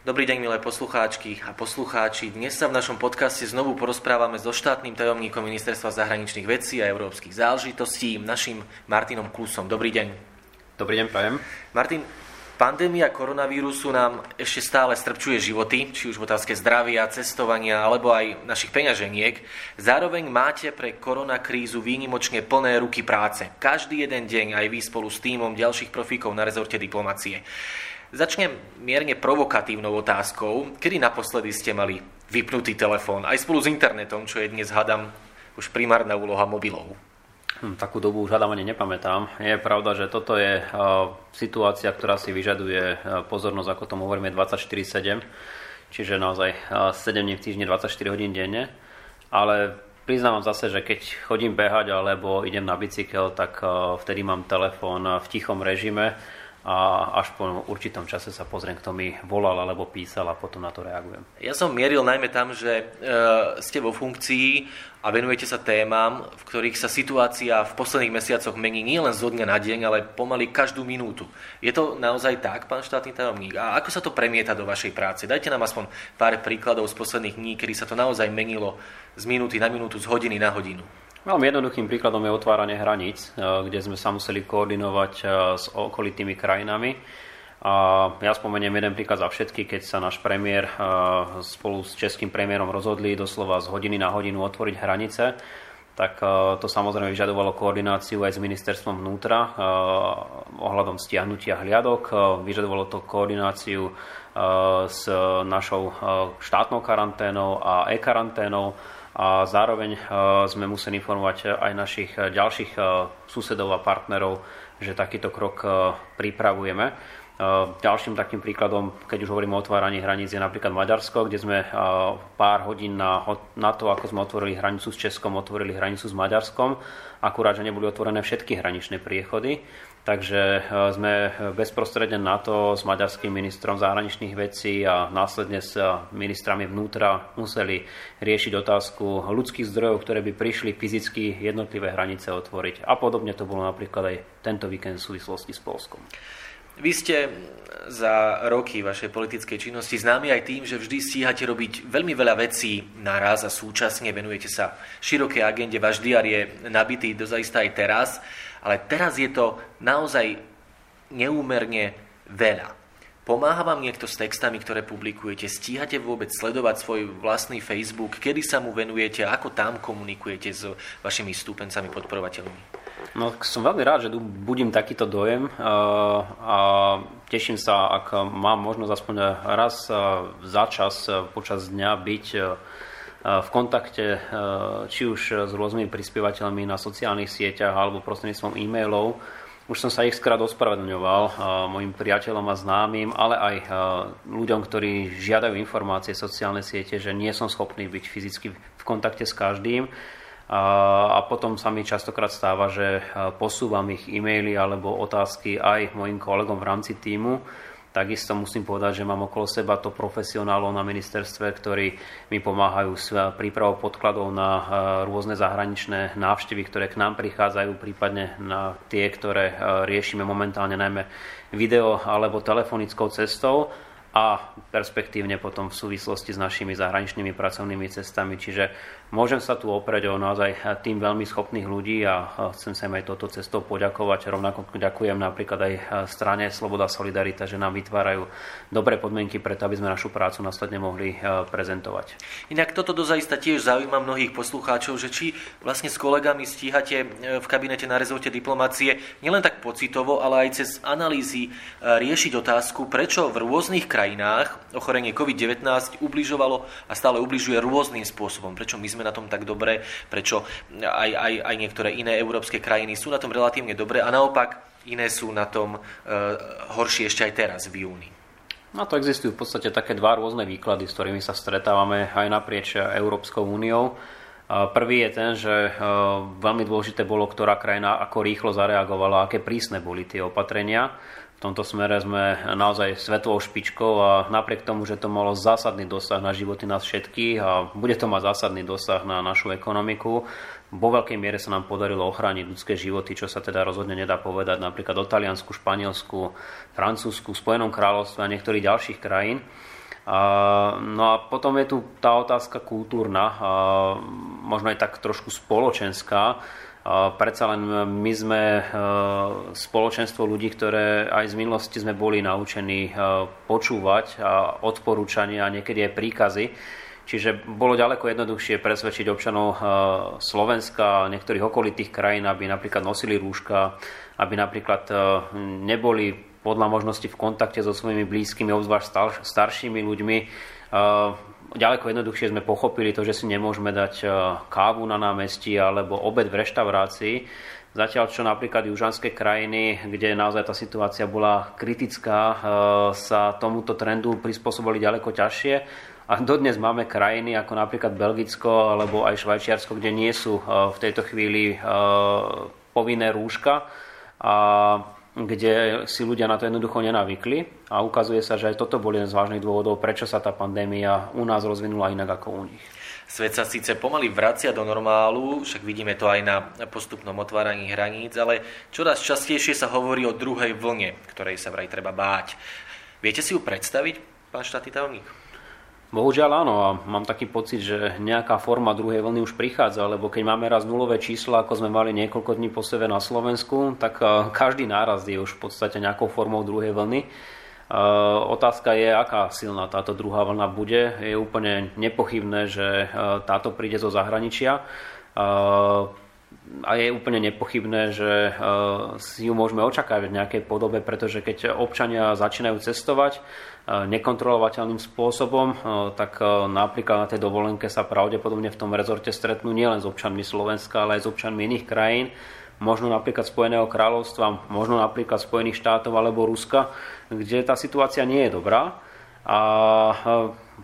Dobrý deň, milé poslucháčky a poslucháči. Dnes sa v našom podcaste znovu porozprávame so štátnym tajomníkom Ministerstva zahraničných vecí a európskych záležitostí, našim Martinom Klusom. Dobrý deň. Dobrý deň, prajem. Martin, pandémia koronavírusu nám ešte stále strpčuje životy, či už v otázke zdravia, cestovania alebo aj našich peňaženiek. Zároveň máte pre koronakrízu výnimočne plné ruky práce. Každý jeden deň aj vy spolu s týmom ďalších profíkov na rezorte diplomacie. Začnem mierne provokatívnou otázkou. Kedy naposledy ste mali vypnutý telefón, aj spolu s internetom, čo je dnes, hadam, už primárna úloha mobilov? Hm, takú dobu už hádam ani nepamätám. Je pravda, že toto je uh, situácia, ktorá si vyžaduje uh, pozornosť, ako tomu hovoríme, 24-7, čiže naozaj uh, 7 dní v týždni, 24 hodín denne. Ale priznávam zase, že keď chodím behať alebo idem na bicykel, tak vtedy mám telefón v tichom režime a až po určitom čase sa pozriem, kto mi volal alebo písal a potom na to reagujem. Ja som mieril najmä tam, že e, ste vo funkcii a venujete sa témam, v ktorých sa situácia v posledných mesiacoch mení nielen zo dňa na deň, ale pomaly každú minútu. Je to naozaj tak, pán štátny tajomník? A ako sa to premieta do vašej práce? Dajte nám aspoň pár príkladov z posledných dní, kedy sa to naozaj menilo z minúty na minútu, z hodiny na hodinu. Veľmi jednoduchým príkladom je otváranie hraníc, eh, kde sme sa museli koordinovať eh, s okolitými krajinami. A ja spomeniem jeden príklad za všetky, keď sa náš premiér eh, spolu s českým premiérom rozhodli doslova z hodiny na hodinu otvoriť hranice, tak to samozrejme vyžadovalo koordináciu aj s ministerstvom vnútra ohľadom stiahnutia hliadok, vyžadovalo to koordináciu s našou štátnou karanténou a e-karanténou a zároveň e, sme museli informovať aj našich e, ďalších e, susedov a partnerov, že takýto krok pripravujeme. Ďalším takým príkladom, keď už hovorím o otváraní hraníc, je napríklad Maďarsko, kde sme pár hodín na, na to, ako sme otvorili hranicu s Českom, otvorili hranicu s Maďarskom. Akurát, že neboli otvorené všetky hraničné priechody. Takže e, sme bezprostredne na to s maďarským ministrom zahraničných vecí a následne s ministrami vnútra museli riešiť otázku ľudských zdrojov, ktoré by prišli fyzicky jednotlivé hranice otvoriť. A podobne to bolo napríklad aj tento víkend v súvislosti s Polskom. Vy ste za roky vašej politickej činnosti známi aj tým, že vždy stíhate robiť veľmi veľa vecí naraz a súčasne venujete sa širokej agende. Váš diar je nabitý dozajista aj teraz ale teraz je to naozaj neúmerne veľa. Pomáha vám niekto s textami, ktoré publikujete? Stíhate vôbec sledovať svoj vlastný Facebook? Kedy sa mu venujete? Ako tam komunikujete s vašimi stúpencami, podporovateľmi? No, som veľmi rád, že budím takýto dojem a teším sa, ak mám možnosť aspoň raz za čas počas dňa byť v kontakte či už s rôznymi prispievateľmi na sociálnych sieťach alebo prostredníctvom e-mailov. Už som sa ich skrát ospravedlňoval mojim priateľom a známym, ale aj ľuďom, ktorí žiadajú informácie sociálne siete, že nie som schopný byť fyzicky v kontakte s každým. A potom sa mi častokrát stáva, že posúvam ich e-maily alebo otázky aj mojim kolegom v rámci týmu Takisto musím povedať, že mám okolo seba to profesionálov na ministerstve, ktorí mi pomáhajú s prípravou podkladov na e, rôzne zahraničné návštevy, ktoré k nám prichádzajú, prípadne na tie, ktoré e, riešime momentálne najmä video alebo telefonickou cestou a perspektívne potom v súvislosti s našimi zahraničnými pracovnými cestami. Čiže môžem sa tu oprieť o naozaj tým veľmi schopných ľudí a chcem sa im aj toto cestou poďakovať. Rovnako ďakujem napríklad aj strane Sloboda Solidarita, že nám vytvárajú dobré podmienky preto, aby sme našu prácu následne mohli e, prezentovať. Inak toto dozaista tiež zaujíma mnohých poslucháčov, že či vlastne s kolegami stíhate e, v kabinete na rezorte diplomácie nielen tak pocitovo, ale aj cez analýzy e, riešiť otázku, prečo v rôznych krajinách krajinách ochorenie COVID-19 ubližovalo a stále ubližuje rôznym spôsobom. Prečo my sme na tom tak dobre, prečo aj, aj, aj niektoré iné európske krajiny sú na tom relatívne dobre a naopak iné sú na tom e, horšie ešte aj teraz v júni. No to existujú v podstate také dva rôzne výklady, s ktorými sa stretávame aj naprieč Európskou úniou. Prvý je ten, že e, veľmi dôležité bolo, ktorá krajina ako rýchlo zareagovala, aké prísne boli tie opatrenia. V tomto smere sme naozaj svetovou špičkou a napriek tomu, že to malo zásadný dosah na životy nás všetkých a bude to mať zásadný dosah na našu ekonomiku, vo veľkej miere sa nám podarilo ochrániť ľudské životy, čo sa teda rozhodne nedá povedať napríklad o Taliansku, Španielsku, Francúzsku, Spojenom kráľovstve a niektorých ďalších krajín. No a potom je tu tá otázka kultúrna, možno aj tak trošku spoločenská. Predsa len my sme e, spoločenstvo ľudí, ktoré aj z minulosti sme boli naučení e, počúvať odporúčania a niekedy aj príkazy. Čiže bolo ďaleko jednoduchšie presvedčiť občanov e, Slovenska a niektorých okolitých krajín, aby napríklad nosili rúška, aby napríklad neboli podľa možnosti v kontakte so svojimi blízkymi, obzvlášť staršími ľuďmi ďaleko jednoduchšie sme pochopili to, že si nemôžeme dať e, kávu na námestí alebo obed v reštaurácii. Zatiaľ, čo napríklad južanské krajiny, kde naozaj tá situácia bola kritická, e, sa tomuto trendu prispôsobili ďaleko ťažšie. A dodnes máme krajiny ako napríklad Belgicko alebo aj Švajčiarsko, kde nie sú e, v tejto chvíli povinné rúška. A kde si ľudia na to jednoducho nenavykli a ukazuje sa, že aj toto bol jeden z vážnych dôvodov, prečo sa tá pandémia u nás rozvinula inak ako u nich. Svet sa síce pomaly vracia do normálu, však vidíme to aj na postupnom otváraní hraníc, ale čoraz častejšie sa hovorí o druhej vlne, ktorej sa vraj treba báť. Viete si ju predstaviť, pán štátny tajomník? Bohužiaľ áno a mám taký pocit, že nejaká forma druhej vlny už prichádza, lebo keď máme raz nulové čísla, ako sme mali niekoľko dní po sebe na Slovensku, tak každý náraz je už v podstate nejakou formou druhej vlny. Otázka je, aká silná táto druhá vlna bude. Je úplne nepochybné, že táto príde zo zahraničia a je úplne nepochybné, že si ju môžeme očakávať v nejakej podobe, pretože keď občania začínajú cestovať, nekontrolovateľným spôsobom, tak napríklad na tej dovolenke sa pravdepodobne v tom rezorte stretnú nielen s občanmi Slovenska, ale aj s občanmi iných krajín, možno napríklad Spojeného kráľovstva, možno napríklad Spojených štátov alebo Ruska, kde tá situácia nie je dobrá. A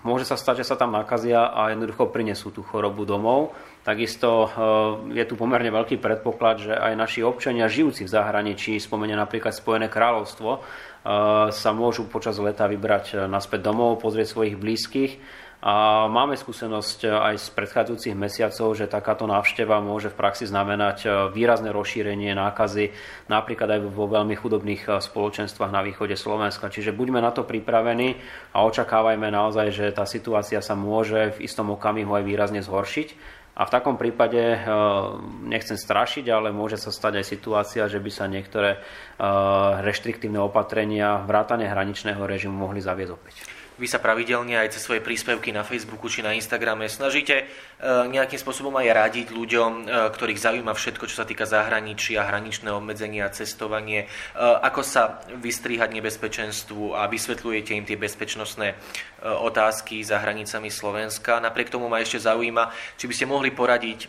môže sa stať, že sa tam nakazia a jednoducho prinesú tú chorobu domov. Takisto je tu pomerne veľký predpoklad, že aj naši občania žijúci v zahraničí, spomenia napríklad Spojené kráľovstvo, sa môžu počas leta vybrať e, naspäť domov, pozrieť svojich blízkych. A máme skúsenosť e, aj z predchádzajúcich mesiacov, že takáto návšteva môže v praxi znamenať e, výrazné rozšírenie nákazy, napríklad aj vo veľmi chudobných spoločenstvách na východe Slovenska. Čiže buďme na to pripravení a očakávajme naozaj, že tá situácia sa môže v istom okamihu aj výrazne zhoršiť. A v takom prípade eh, nechcem strašiť, ale môže sa stať aj situácia, že by sa niektoré eh, reštriktívne opatrenia vrátane hraničného režimu mohli zaviesť opäť. Vy sa pravidelne aj cez svoje príspevky na Facebooku či na Instagrame snažíte e, nejakým spôsobom aj radiť ľuďom, e, ktorých zaujíma všetko, čo sa týka zahraničia, hraničné obmedzenia, cestovanie, e, ako sa vystriehať nebezpečenstvu a vysvetľujete im tie bezpečnostné otázky za hranicami Slovenska. Napriek tomu ma ešte zaujíma, či by ste mohli poradiť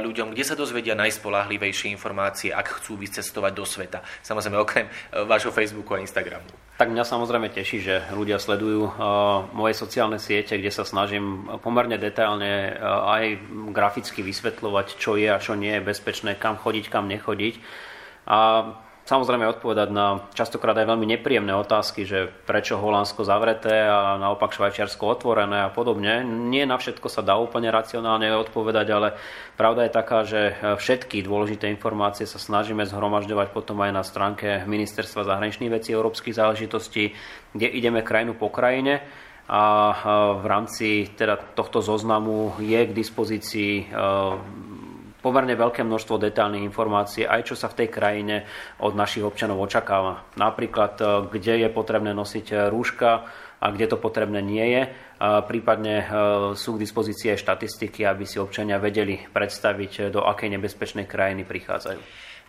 ľuďom, kde sa dozvedia najspolahlivejšie informácie, ak chcú vycestovať do sveta. Samozrejme okrem vášho Facebooku a Instagramu. Tak mňa samozrejme teší, že ľudia sledujú moje sociálne siete, kde sa snažím pomerne detailne aj graficky vysvetľovať, čo je a čo nie je bezpečné, kam chodiť, kam nechodiť. A samozrejme odpovedať na častokrát aj veľmi nepríjemné otázky, že prečo Holandsko zavreté a naopak Švajčiarsko otvorené a podobne. Nie na všetko sa dá úplne racionálne odpovedať, ale pravda je taká, že všetky dôležité informácie sa snažíme zhromažďovať potom aj na stránke Ministerstva zahraničných vecí európskych záležitostí, kde ideme krajinu po krajine a v rámci teda tohto zoznamu je k dispozícii pomerne veľké množstvo detálnych informácií, aj čo sa v tej krajine od našich občanov očakáva. Napríklad, e, kde je potrebné nosiť e, rúška a kde to potrebné nie je. Prípadne e, sú k dispozícii aj štatistiky, aby si občania vedeli predstaviť, do akej nebezpečnej krajiny prichádzajú.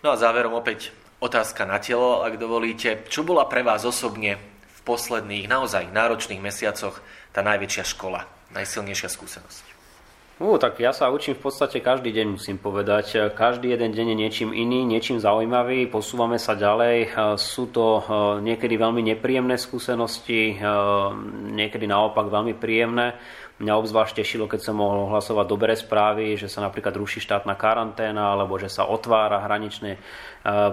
No a záverom opäť otázka na telo, ak dovolíte. Čo bola pre vás osobne v posledných, naozaj náročných mesiacoch tá najväčšia škola, najsilnejšia skúsenosť? Uh, tak ja sa učím v podstate každý deň, musím povedať. Každý jeden deň je niečím iný, niečím zaujímavý, posúvame sa ďalej. Sú to niekedy veľmi nepríjemné skúsenosti, niekedy naopak veľmi príjemné. Mňa obzvlášť tešilo, keď som mohol hlasovať dobré správy, že sa napríklad ruší štátna karanténa, alebo že sa otvára hraničný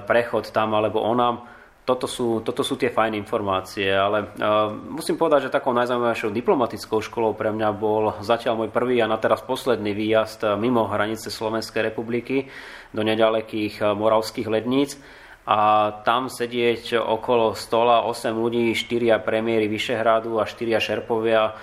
prechod tam alebo onam toto sú, toto sú tie fajné informácie, ale uh, musím povedať, že takou najzaujímavejšou diplomatickou školou pre mňa bol zatiaľ môj prvý a na teraz posledný výjazd mimo hranice Slovenskej republiky do nedalekých uh, moravských ledníc. A tam sedieť okolo stola 8 ľudí, 4 premiéry Vyšehrádu a 4 šerpovia,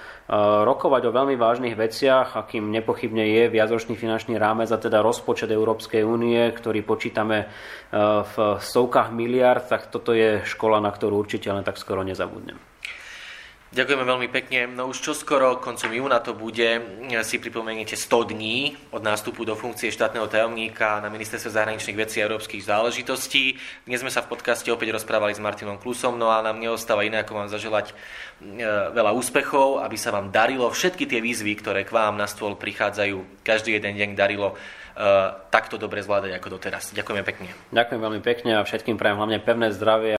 rokovať o veľmi vážnych veciach, akým nepochybne je viacročný finančný rámec a teda rozpočet Európskej únie, ktorý počítame v stovkách miliard, tak toto je škola, na ktorú určite len tak skoro nezabudnem. Ďakujeme veľmi pekne. No už čoskoro, koncom júna to bude, si pripomeniete 100 dní od nástupu do funkcie štátneho tajomníka na ministerstve zahraničných vecí a európskych záležitostí. Dnes sme sa v podcaste opäť rozprávali s Martinom Klusom, no a nám neostáva iné, ako vám zaželať e, veľa úspechov, aby sa vám darilo všetky tie výzvy, ktoré k vám na stôl prichádzajú, každý jeden deň darilo e, takto dobre zvládať ako doteraz. Ďakujeme pekne. Ďakujem veľmi pekne a všetkým prajem hlavne pevné zdravie